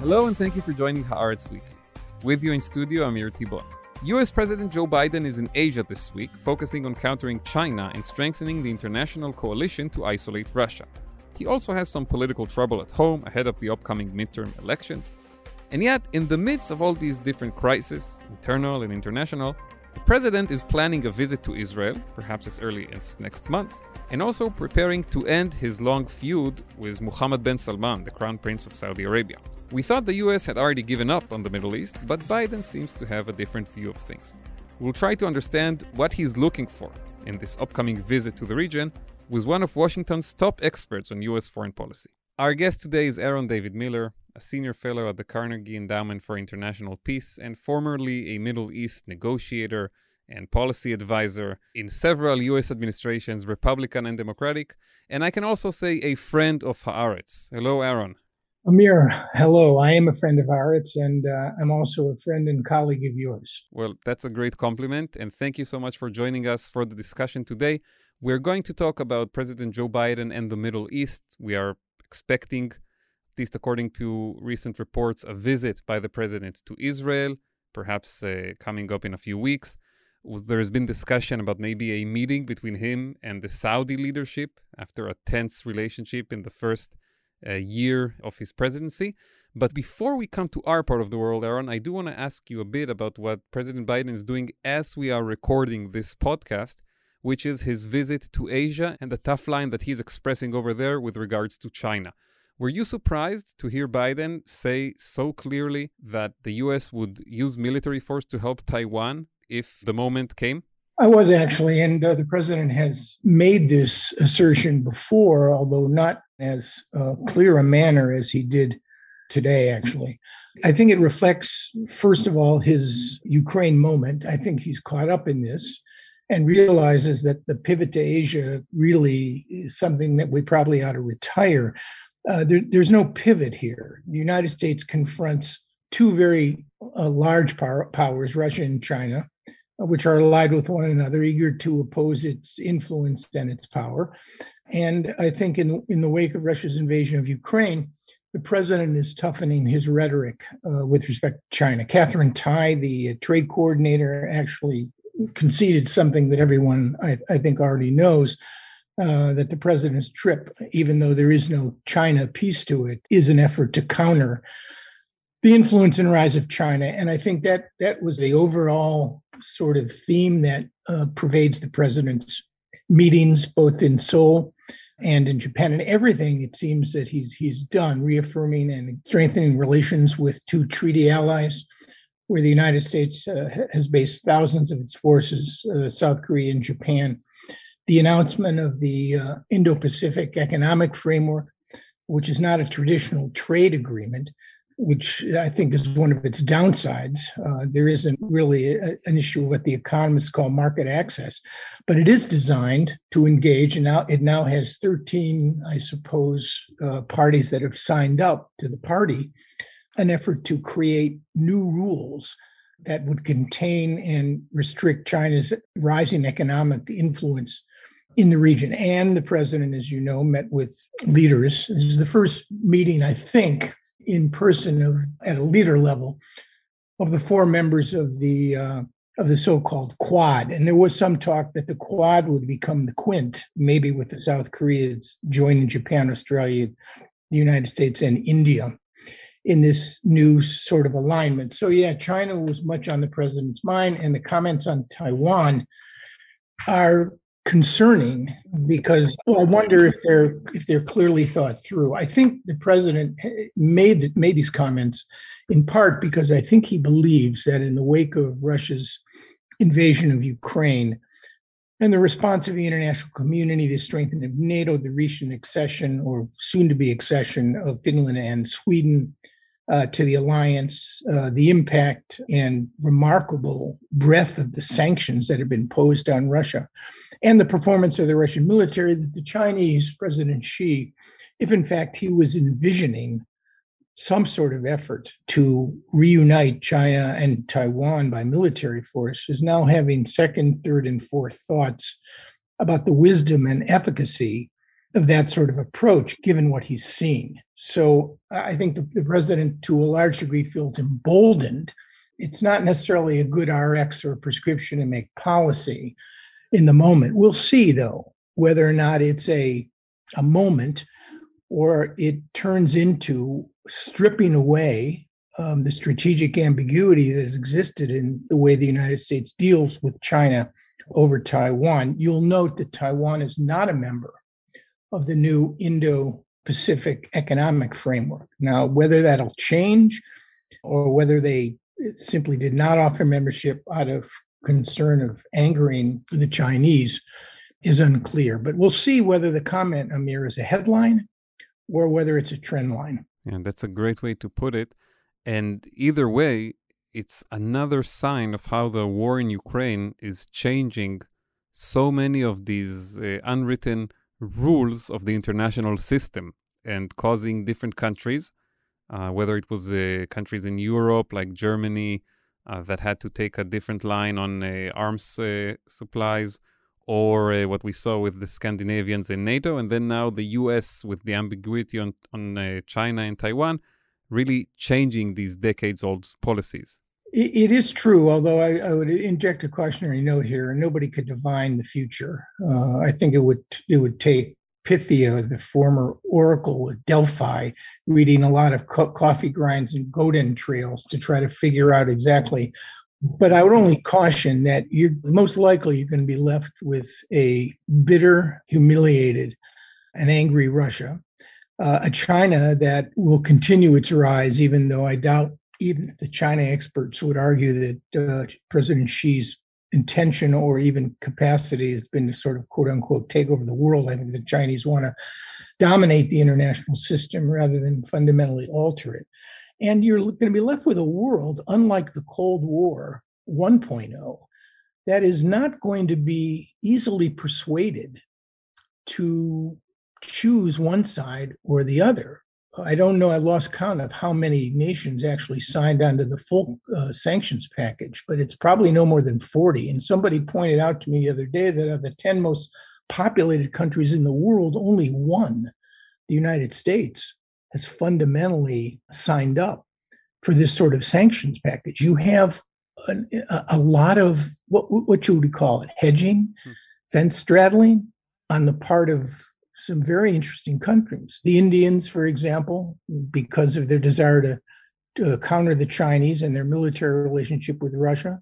Hello and thank you for joining Haaretz Weekly. With you in studio, I'm Amir Tibon. US President Joe Biden is in Asia this week, focusing on countering China and strengthening the international coalition to isolate Russia. He also has some political trouble at home ahead of the upcoming midterm elections. And yet, in the midst of all these different crises, internal and international, the president is planning a visit to Israel, perhaps as early as next month, and also preparing to end his long feud with Mohammed bin Salman, the Crown Prince of Saudi Arabia. We thought the US had already given up on the Middle East, but Biden seems to have a different view of things. We'll try to understand what he's looking for in this upcoming visit to the region with one of Washington's top experts on US foreign policy. Our guest today is Aaron David Miller, a senior fellow at the Carnegie Endowment for International Peace and formerly a Middle East negotiator and policy advisor in several US administrations, Republican and Democratic, and I can also say a friend of Haaretz. Hello, Aaron. Amir, hello. I am a friend of Haaretz, and uh, I'm also a friend and colleague of yours. Well, that's a great compliment, and thank you so much for joining us for the discussion today. We're going to talk about President Joe Biden and the Middle East. We are expecting, at least according to recent reports, a visit by the president to Israel, perhaps uh, coming up in a few weeks. There's been discussion about maybe a meeting between him and the Saudi leadership after a tense relationship in the first uh, year of his presidency. But before we come to our part of the world, Aaron, I do want to ask you a bit about what President Biden is doing as we are recording this podcast, which is his visit to Asia and the tough line that he's expressing over there with regards to China. Were you surprised to hear Biden say so clearly that the US would use military force to help Taiwan if the moment came? I was actually, and uh, the president has made this assertion before, although not as uh, clear a manner as he did today, actually. I think it reflects, first of all, his Ukraine moment. I think he's caught up in this and realizes that the pivot to Asia really is something that we probably ought to retire. Uh, there, there's no pivot here. The United States confronts two very uh, large power, powers, Russia and China, which are allied with one another, eager to oppose its influence and its power. And I think in, in the wake of Russia's invasion of Ukraine, the president is toughening his rhetoric uh, with respect to China. Katherine Tai, the trade coordinator, actually conceded something that everyone, I, I think, already knows. Uh, that the president's trip, even though there is no China piece to it, is an effort to counter the influence and rise of China. And I think that that was the overall sort of theme that uh, pervades the president's meetings, both in Seoul and in Japan, and everything it seems that he's he's done, reaffirming and strengthening relations with two treaty allies, where the United States uh, has based thousands of its forces, uh, South Korea and Japan. The announcement of the uh, Indo-Pacific Economic Framework, which is not a traditional trade agreement, which I think is one of its downsides. Uh, there isn't really a, an issue of what the economists call market access, but it is designed to engage, and now it now has 13, I suppose, uh, parties that have signed up to the party, an effort to create new rules that would contain and restrict China's rising economic influence in the region. And the president, as you know, met with leaders. This is the first meeting, I think, in person of at a leader level of the four members of the uh, of the so-called Quad, and there was some talk that the Quad would become the Quint, maybe with the South Koreans joining Japan, Australia, the United States, and India in this new sort of alignment. So yeah, China was much on the president's mind, and the comments on Taiwan are concerning because I wonder if they're if they're clearly thought through. I think the president made made these comments in part because I think he believes that in the wake of Russia's invasion of Ukraine and the response of the international community, the strengthening of NATO, the recent accession or soon to be accession of Finland and Sweden, uh, to the alliance, uh, the impact and remarkable breadth of the sanctions that have been posed on Russia, and the performance of the Russian military, that the Chinese President Xi, if in fact he was envisioning some sort of effort to reunite China and Taiwan by military force, is now having second, third, and fourth thoughts about the wisdom and efficacy of that sort of approach, given what he's seen. So I think the, the president, to a large degree, feels emboldened. It's not necessarily a good RX or prescription to make policy in the moment. We'll see, though, whether or not it's a, a moment or it turns into stripping away um, the strategic ambiguity that has existed in the way the United States deals with China over Taiwan. You'll note that Taiwan is not a member of the new Indo Pacific Economic Framework. Now, whether that'll change or whether they simply did not offer membership out of concern of angering the Chinese is unclear. But we'll see whether the comment, Amir, is a headline or whether it's a trend line. Yeah, that's a great way to put it. And either way, it's another sign of how the war in Ukraine is changing so many of these uh, unwritten rules of the international system and causing different countries, uh, whether it was uh, countries in Europe like Germany uh, that had to take a different line on uh, arms uh, supplies, or what we saw with the Scandinavians in NATO, and then now the US with the ambiguity on, on China and Taiwan really changing these decades old policies. It is true, although I, I, would inject a cautionary note here. Nobody could divine the future. Uh, I think it would it would take Pythia, the former oracle of Delphi, reading a lot of co- coffee grinds and Godin trails to try to figure out exactly. But I would only caution that you're most likely you're going to be left with a bitter, humiliated, and angry Russia uh, a China that will continue its rise, even though I doubt even if the China experts would argue that uh, President Xi's intention or even capacity has been to sort of quote unquote take over the world. I think the Chinese want to dominate the international system rather than fundamentally alter it. And you're going to be left with a world, unlike the Cold War 1.0, that is not going to be easily persuaded to choose one side or the other. I don't know, I lost count of how many nations actually signed onto the full uh, sanctions package, but it's probably no more than 40. And somebody pointed out to me the other day that of the 10 most populated countries in the world, only one, the United States, has fundamentally signed up for this sort of sanctions package. You have a, a lot of what, what you would call it hedging, hmm. fence straddling on the part of some very interesting countries. The Indians, for example, because of their desire to, to counter the Chinese and their military relationship with Russia,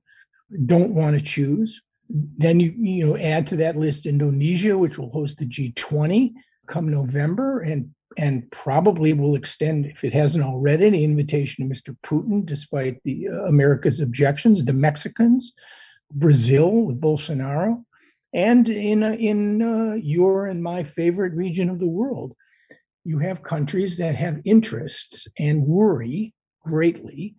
don't want to choose. Then you you know add to that list Indonesia, which will host the G20 come November, and and probably will extend, if it hasn't already, the invitation to Mr. Putin, despite the uh, America's objections. The Mexicans, Brazil with Bolsonaro, and in uh, in uh, your and my favorite region of the world you have countries that have interests and worry greatly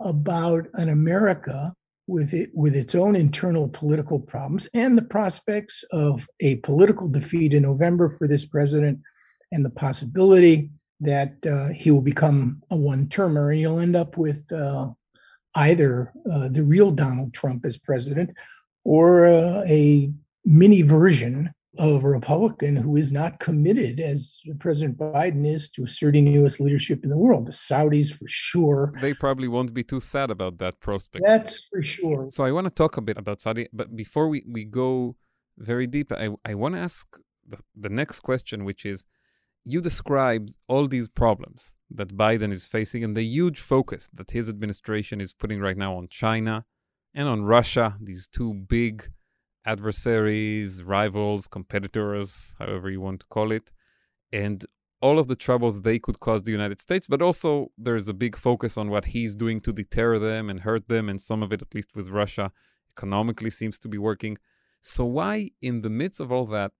about an america with it with its own internal political problems and the prospects of a political defeat in november for this president and the possibility that uh, he will become a one-termer and you'll end up with uh, either uh, the real donald trump as president or uh, a mini version of a Republican who is not committed, as President Biden is, to asserting U.S. leadership in the world. The Saudis, for sure. They probably won't be too sad about that prospect. That's for sure. So I want to talk a bit about Saudi, but before we, we go very deep, I, I want to ask the, the next question, which is you described all these problems that Biden is facing and the huge focus that his administration is putting right now on China and on Russia, these two big adversaries, rivals, competitors, however you want to call it, and all of the troubles they could cause the United States, but also there's a big focus on what he's doing to deter them and hurt them, and some of it, at least with Russia, economically seems to be working. So, why, in the midst of all that,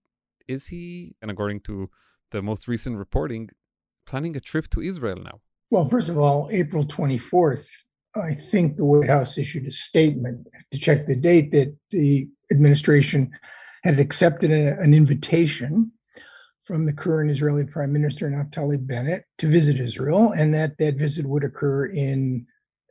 is he, and according to the most recent reporting, planning a trip to Israel now? Well, first of all, April 24th I think the White House issued a statement to check the date that the administration had accepted a, an invitation from the current Israeli Prime Minister Naftali Bennett to visit Israel, and that that visit would occur in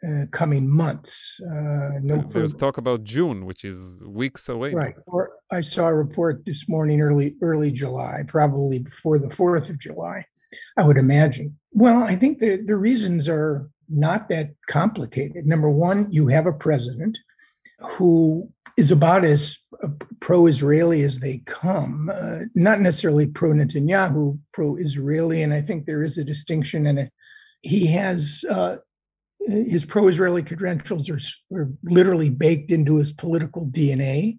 uh, coming months. Uh, no There's further. talk about June, which is weeks away. Right. Or I saw a report this morning, early early July, probably before the Fourth of July. I would imagine. Well, I think the the reasons are not that complicated. Number one, you have a president who is about as uh, pro-Israeli as they come, uh, not necessarily pro-Netanyahu, pro-Israeli, and I think there is a distinction, and he has uh, his pro-Israeli credentials are, are, literally baked into his political DNA.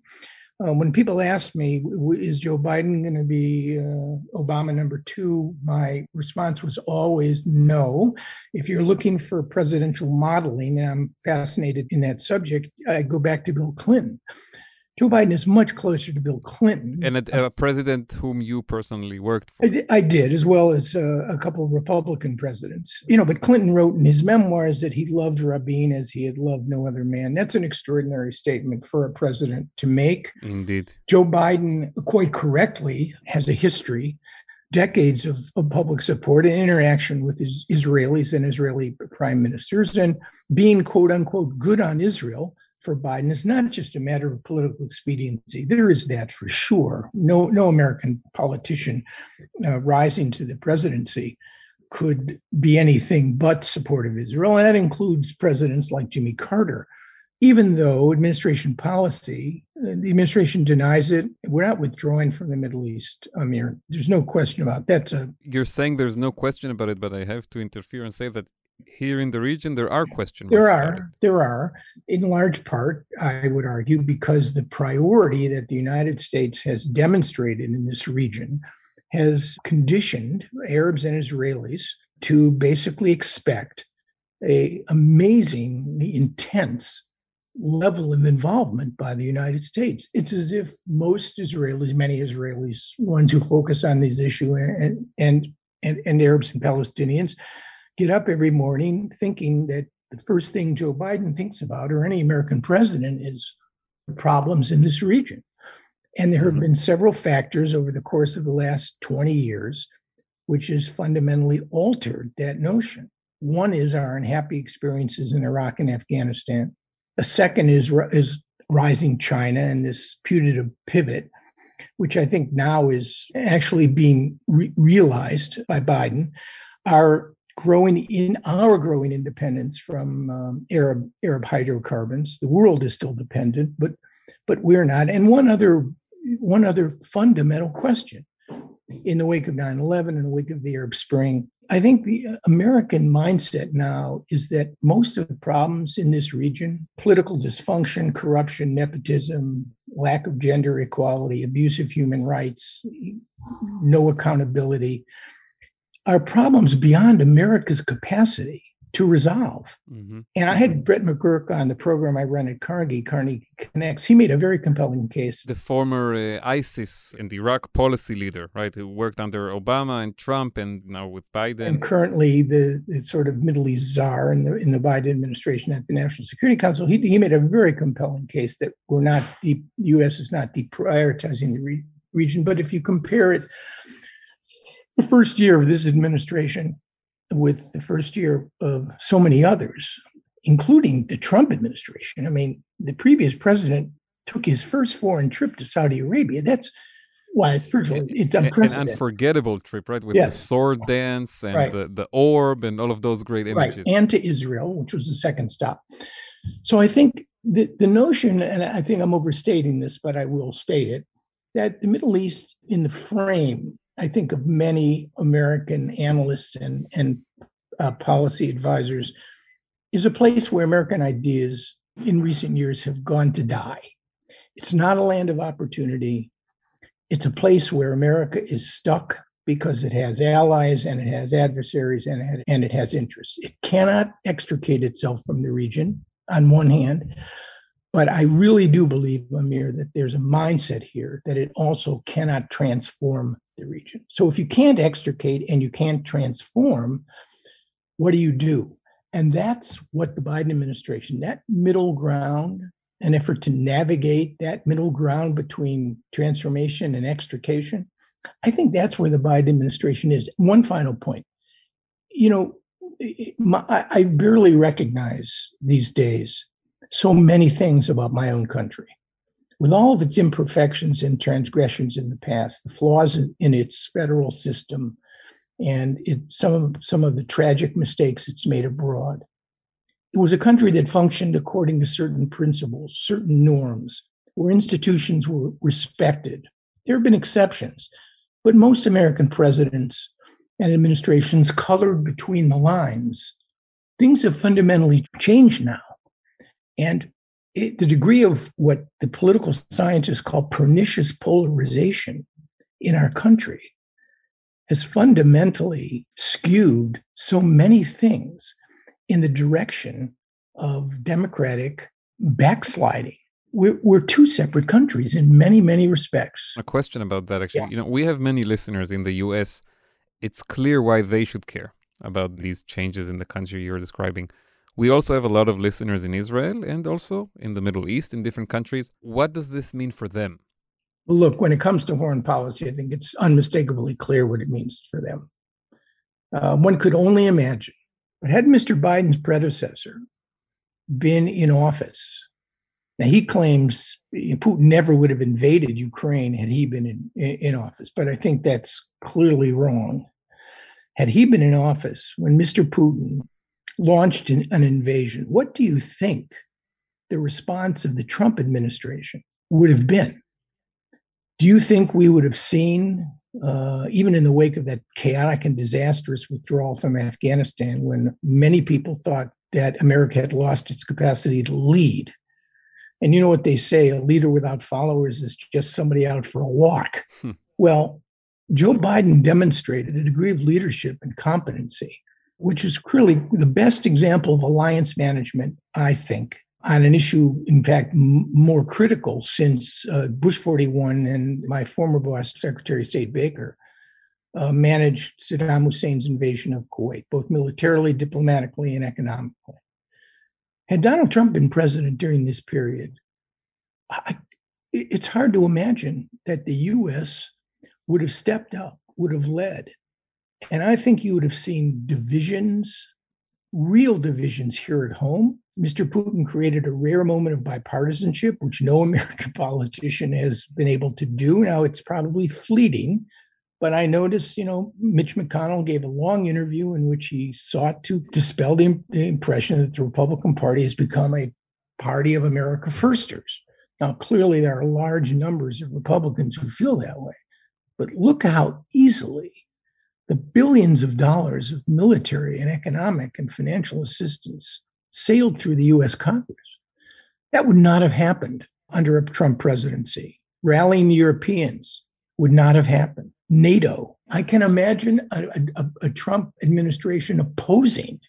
Uh, when people ask me, is Joe Biden going to be uh, Obama number two? My response was always no. If you're looking for presidential modeling, and I'm fascinated in that subject, I go back to Bill Clinton. Joe Biden is much closer to Bill Clinton. And a, a president whom you personally worked for. I did, I did as well as uh, a couple of Republican presidents. You know, but Clinton wrote in his memoirs that he loved Rabin as he had loved no other man. That's an extraordinary statement for a president to make. Indeed. Joe Biden, quite correctly, has a history decades of, of, public support and interaction with his Israelis and Israeli prime ministers and being quote unquote good on Israel for Biden is not just a matter of political expediency. There is that for sure. No, no American politician uh, rising to the presidency could be anything but supportive of Israel, and that includes presidents like Jimmy Carter. Even though administration policy, uh, the administration denies it, we're not withdrawing from the Middle East, Amir. There's no question about that. A, You're saying there's no question about it, but I have to interfere and say that here in the region there are questions there are there are in large part i would argue because the priority that the united states has demonstrated in this region has conditioned arabs and israelis to basically expect a amazingly intense level of involvement by the United States. It's as if most Israelis, many Israelis, ones who focus on this issue and and and, and Arabs and Palestinians, get up every morning thinking that the first thing Joe Biden thinks about, or any American president, is problems in this region. And there have mm-hmm. been several factors over the course of the last 20 years which has fundamentally altered that notion. One is our unhappy experiences in Iraq and Afghanistan. A second is, is rising China and this putative pivot, which I think now is actually being re- realized by Biden. Our growing in our growing independence from um, Arab Arab hydrocarbons. The world is still dependent, but but we're not. And one other one other fundamental question in the wake of 9/11 in the wake of the Arab Spring, I think the American mindset now is that most of the problems in this region, political dysfunction, corruption, nepotism, lack of gender equality, abuse of human rights, no accountability, are problems beyond America's capacity to resolve. Mm-hmm. And I had Brett McGurk on the program I run at Carnegie, Carnegie Connects. He made a very compelling case. The former uh, ISIS and Iraq policy leader, right, who worked under Obama and Trump and now with Biden. And currently the, the sort of Middle East czar in the, in the Biden administration at the National Security Council. He, he made a very compelling case that we're not the U.S. is not deprioritizing the re- region. But if you compare it the first year of this administration with the first year of so many others, including the Trump administration. I mean, the previous president took his first foreign trip to Saudi Arabia. That's why, first of all, it's unprecedented. An unforgettable trip, right? With yes. the sword dance and right. the, the orb and all of those great images. Right. And to Israel, which was the second stop. So I think the, the notion, and I think I'm overstating this, but I will state it, that the Middle East in the frame I think of many American analysts and, and uh, policy advisors, is a place where American ideas in recent years have gone to die. It's not a land of opportunity. It's a place where America is stuck because it has allies and it has adversaries and and it has interests. It cannot extricate itself from the region on one hand. But I really do believe, Amir, that there's a mindset here that it also cannot transform the region. So if you can't extricate and you can't transform, what do you do? And that's what the Biden administration, that middle ground, an effort to navigate that middle ground between transformation and extrication, I think that's where the Biden administration is. One final point. You know, my, I barely recognize these days so many things about my own country. With all of its imperfections and transgressions in the past, the flaws in, its federal system, and it, some of some of the tragic mistakes it's made abroad. It was a country that functioned according to certain principles, certain norms, where institutions were respected. There have been exceptions, but most American presidents and administrations colored between the lines. Things have fundamentally changed now. And it, the degree of what the political scientists call pernicious polarization in our country has fundamentally skewed so many things in the direction of democratic backsliding. We're, we're two separate countries in many, many respects. A question about that, actually. Yeah. You know, we have many listeners in the US. It's clear why they should care about these changes in the country you're describing. We also have a lot of listeners in Israel and also in the Middle East in different countries. What does this mean for them? Look, when it comes to foreign policy, I think it's unmistakably clear what it means for them. Uh, one could only imagine. But had Mr. Biden's predecessor been in office, now he claims Putin never would have invaded Ukraine had he been in, in office, but I think that's clearly wrong. Had he been in office when Mr. Putin launched an, an invasion, what do you think the response of the Trump administration would have been? Do you think we would have seen, uh, even in the wake of that chaotic and disastrous withdrawal from Afghanistan, when many people thought that America had lost its capacity to lead? And you know what they say a leader without followers is just somebody out for a walk. Hmm. Well, Joe Biden demonstrated a degree of leadership and competency, which is clearly the best example of alliance management, I think, on an issue, in fact, m- more critical since uh, Bush 41 and my former boss, Secretary of State Baker, uh, managed Saddam Hussein's invasion of Kuwait, both militarily, diplomatically, and economically. Had Donald Trump been president during this period, I, it's hard to imagine that the U.S. would have stepped up, would have led. And I think you would have seen divisions, real divisions here at home, Mr. Putin created a rare moment of bipartisanship, which no American politician has been able to do. Now it's probably fleeting, but I noticed, you know, Mitch McConnell gave a long interview in which he sought to dispel the, the impression that the Republican Party has become a party of America firsters. Now, clearly, there are large numbers of Republicans who feel that way, but look how easily the billions of dollars of military and economic and financial assistance sailed through the US Congress. That would not have happened under a Trump presidency. Rallying the Europeans would not have happened. NATO, I can imagine a, a, a Trump administration opposing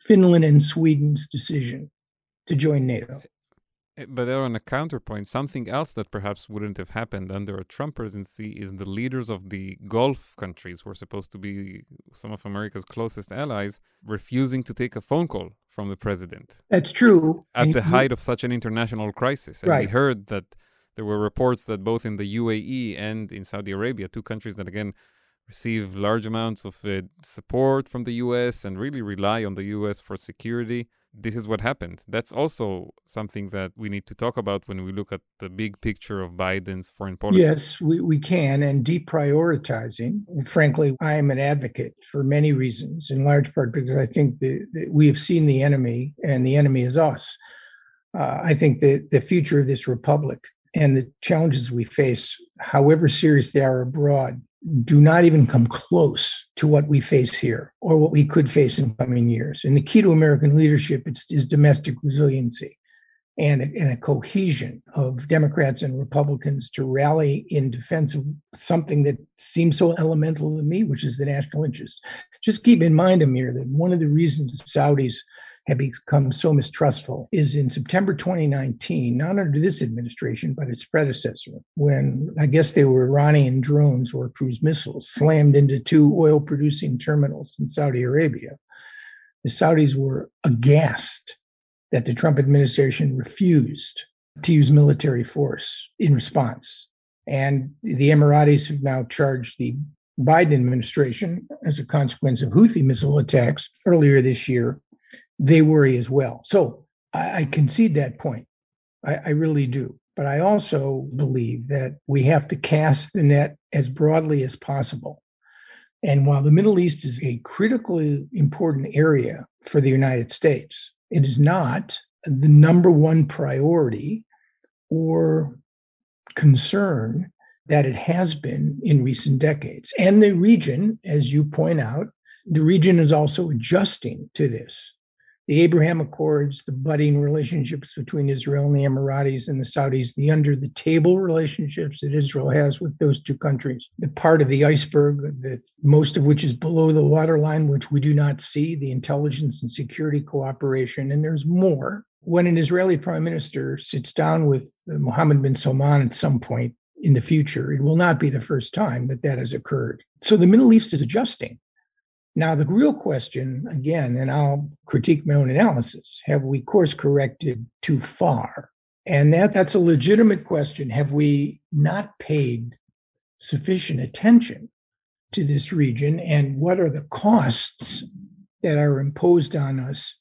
Finland and Sweden's decision to join NATO. Eh, but on a counterpoint, something else that perhaps wouldn't have happened under a Trump presidency is the leaders of the Gulf countries, who are supposed to be some of America's closest allies, refusing to take a phone call from the president. That's true. At the height of such an international crisis. And right. we heard that there were reports that both in the UAE and in Saudi Arabia, two countries that again receive large amounts of uh, support from the US and really rely on the US for security this is what happened. That's also something that we need to talk about when we look at the big picture of Biden's foreign policy. Yes, we, we can. And deprioritizing, frankly, I am an advocate for many reasons, in large part because I think that, that we have seen the enemy and the enemy is us. Uh, I think that the future of this republic and the challenges we face, however serious they are abroad, do not even come close to what we face here or what we could face in coming years. And the key to American leadership is, is domestic resiliency and and a cohesion of Democrats and Republicans to rally in defense of something that seems so elemental to me, which is the national interest. Just keep in mind, Amir, that one of the reasons Saudis have become so mistrustful is in September 2019, not under this administration, but its predecessor, when I guess they were Iranian drones or cruise missiles slammed into two oil producing terminals in Saudi Arabia. The Saudis were aghast that the Trump administration refused to use military force in response. And the Emiratis have now charged the Biden administration as a consequence of Houthi missile attacks earlier this year, they worry as well. So I, I concede that point. I, I really do. But I also believe that we have to cast the net as broadly as possible. And while the Middle East is a critically important area for the United States, it is not the number one priority or concern that it has been in recent decades. And the region, as you point out, the region is also adjusting to this the Abraham Accords, the budding relationships between Israel and the Emiratis and the Saudis, the under the table relationships that Israel has with those two countries, the part of the iceberg, that most of which is below the waterline, which we do not see, the intelligence and security cooperation, and there's more. When an Israeli prime minister sits down with Mohammed bin Salman at some point in the future, it will not be the first time that that has occurred. So the Middle East is adjusting now, the real question, again, and I'll critique my own analysis have we course corrected too far? And that, that's a legitimate question. Have we not paid sufficient attention to this region? And what are the costs that are imposed on us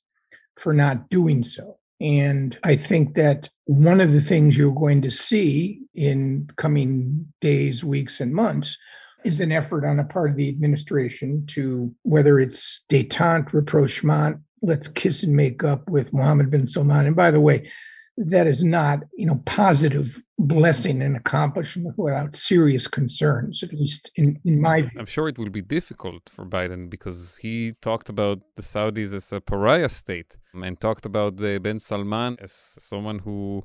for not doing so? And I think that one of the things you're going to see in coming days, weeks, and months is an effort on the part of the administration to, whether it's detente, rapprochement, let's kiss and make up with Mohammed bin Salman. And by the way, that is not, you know, positive blessing and accomplishment without serious concerns, at least in, in my view. I'm sure it will be difficult for Biden because he talked about the Saudis as a pariah state and talked about the bin Salman as someone who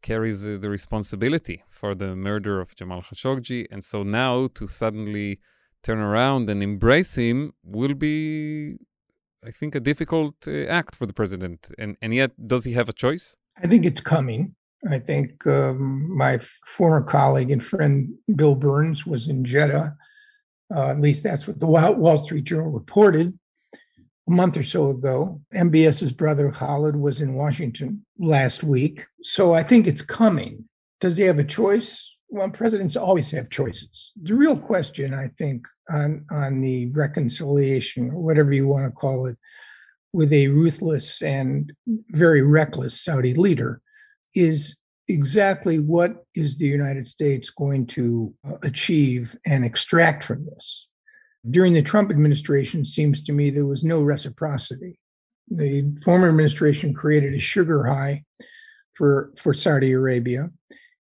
carries the responsibility for the murder of Jamal Khashoggi. And so now to suddenly turn around and embrace him will be, I think, a difficult uh, act for the president. And, and yet, does he have a choice? I think it's coming. I think um, my former colleague and friend Bill Burns was in Jeddah. Uh, at least that's what the Wall Street Journal reported month or so ago. MBS's brother Khalid was in Washington last week. So I think it's coming. Does he have a choice? Well, presidents always have choices. The real question, I think, on, on the reconciliation, or whatever you want to call it, with a ruthless and very reckless Saudi leader is exactly what is the United States going to uh, achieve and extract from this? During the Trump administration, seems to me there was no reciprocity. The former administration created a sugar high for, for Saudi Arabia,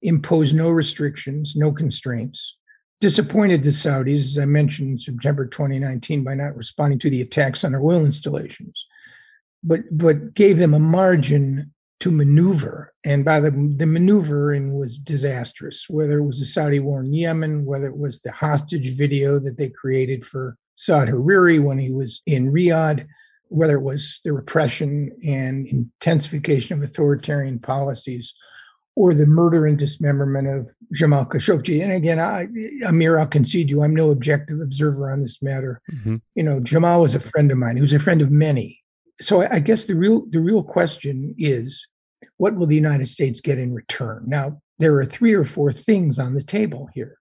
imposed no restrictions, no constraints, disappointed the Saudis, as I mentioned in September 2019, by not responding to the attacks on their oil installations, but, but gave them a margin to maneuver. And by the, the maneuvering was disastrous, whether it was the Saudi war in Yemen, whether it was the hostage video that they created for Saad Hariri when he was in Riyadh, whether it was the repression and intensification of authoritarian policies, or the murder and dismemberment of Jamal Khashoggi. And again, I, Amir, I'll concede you, I'm no objective observer on this matter. Mm-hmm. You know, Jamal was a friend of mine. He was a friend of many so I guess the real the real question is what will the United States get in return? Now, there are three or four things on the table here.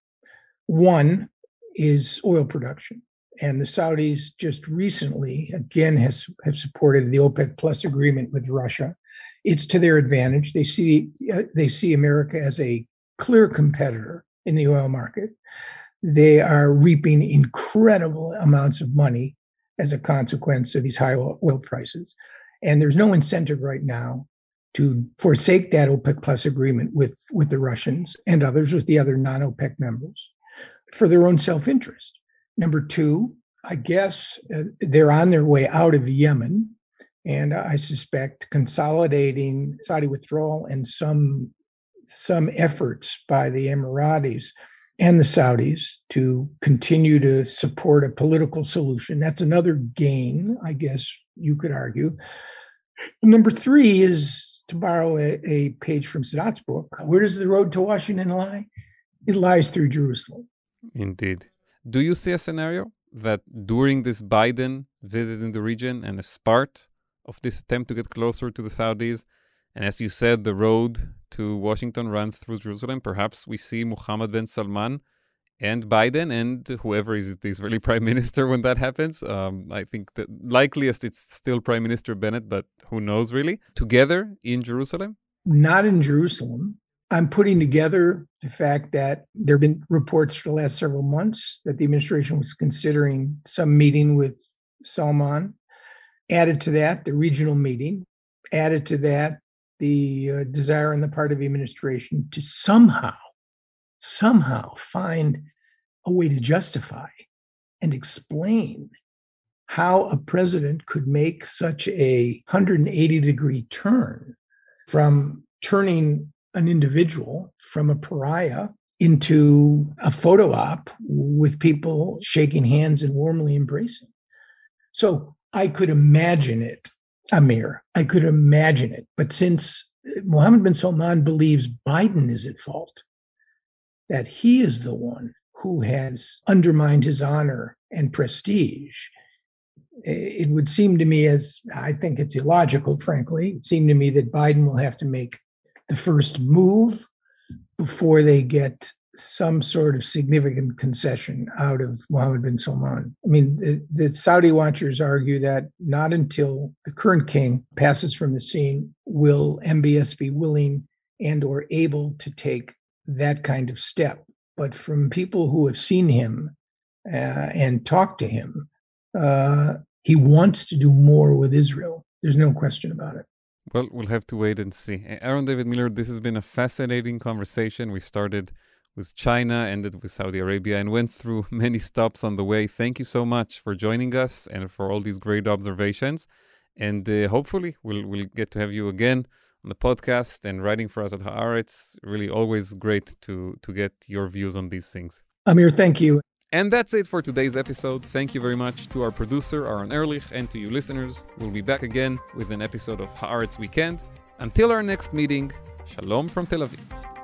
One is oil production. And the Saudis just recently, again, has have supported the OPEC Plus agreement with Russia. It's to their advantage. They see uh, they see America as a clear competitor in the oil market. They are reaping incredible amounts of money as a consequence of these high oil prices. And there's no incentive right now to forsake that OPEC plus agreement with, with the Russians and others, with the other non OPEC members, for their own self interest. Number two, I guess uh, they're on their way out of Yemen. And I suspect consolidating Saudi withdrawal and some some efforts by the Emiratis and the Saudis to continue to support a political solution. That's another gain, I guess you could argue. Number three is to borrow a, a page from Sadat's book where does the road to Washington lie? It lies through Jerusalem. Indeed. Do you see a scenario that during this Biden visit in the region and as part of this attempt to get closer to the Saudis, and as you said, the road to Washington runs through Jerusalem. Perhaps we see Mohammed bin Salman and Biden and whoever is the Israeli prime minister when that happens. Um, I think the likeliest it's still Prime Minister Bennett, but who knows really, together in Jerusalem? Not in Jerusalem. I'm putting together the fact that there have been reports for the last several months that the administration was considering some meeting with Salman. Added to that, the regional meeting. Added to that, the uh, desire on the part of the administration to somehow, somehow find a way to justify and explain how a president could make such a 180 degree turn from turning an individual from a pariah into a photo op with people shaking hands and warmly embracing. So I could imagine it, Amir. I could imagine it. But since uh, Mohammed bin Salman believes Biden is at fault, that he is the one who has undermined his honor and prestige, it would seem to me as I think it's illogical, frankly. It seemed to me that Biden will have to make the first move before they get some sort of significant concession out of Mohammed bin Salman. I mean, the, the, Saudi watchers argue that not until the current king passes from the scene will MBS be willing and or able to take that kind of step. But from people who have seen him uh, and talked to him, uh, he wants to do more with Israel. There's no question about it. Well, we'll have to wait and see. Aaron David Miller, this has been a fascinating conversation. We started with China, ended with Saudi Arabia, and went through many stops on the way. Thank you so much for joining us and for all these great observations. And uh, hopefully, we'll, we'll get to have you again on the podcast and writing for us at Haaretz. Really, always great to, to get your views on these things. Amir, thank you. And that's it for today's episode. Thank you very much to our producer, Aaron Ehrlich, and to you listeners. We'll be back again with an episode of Haaretz Weekend. Until our next meeting, Shalom from Tel Aviv.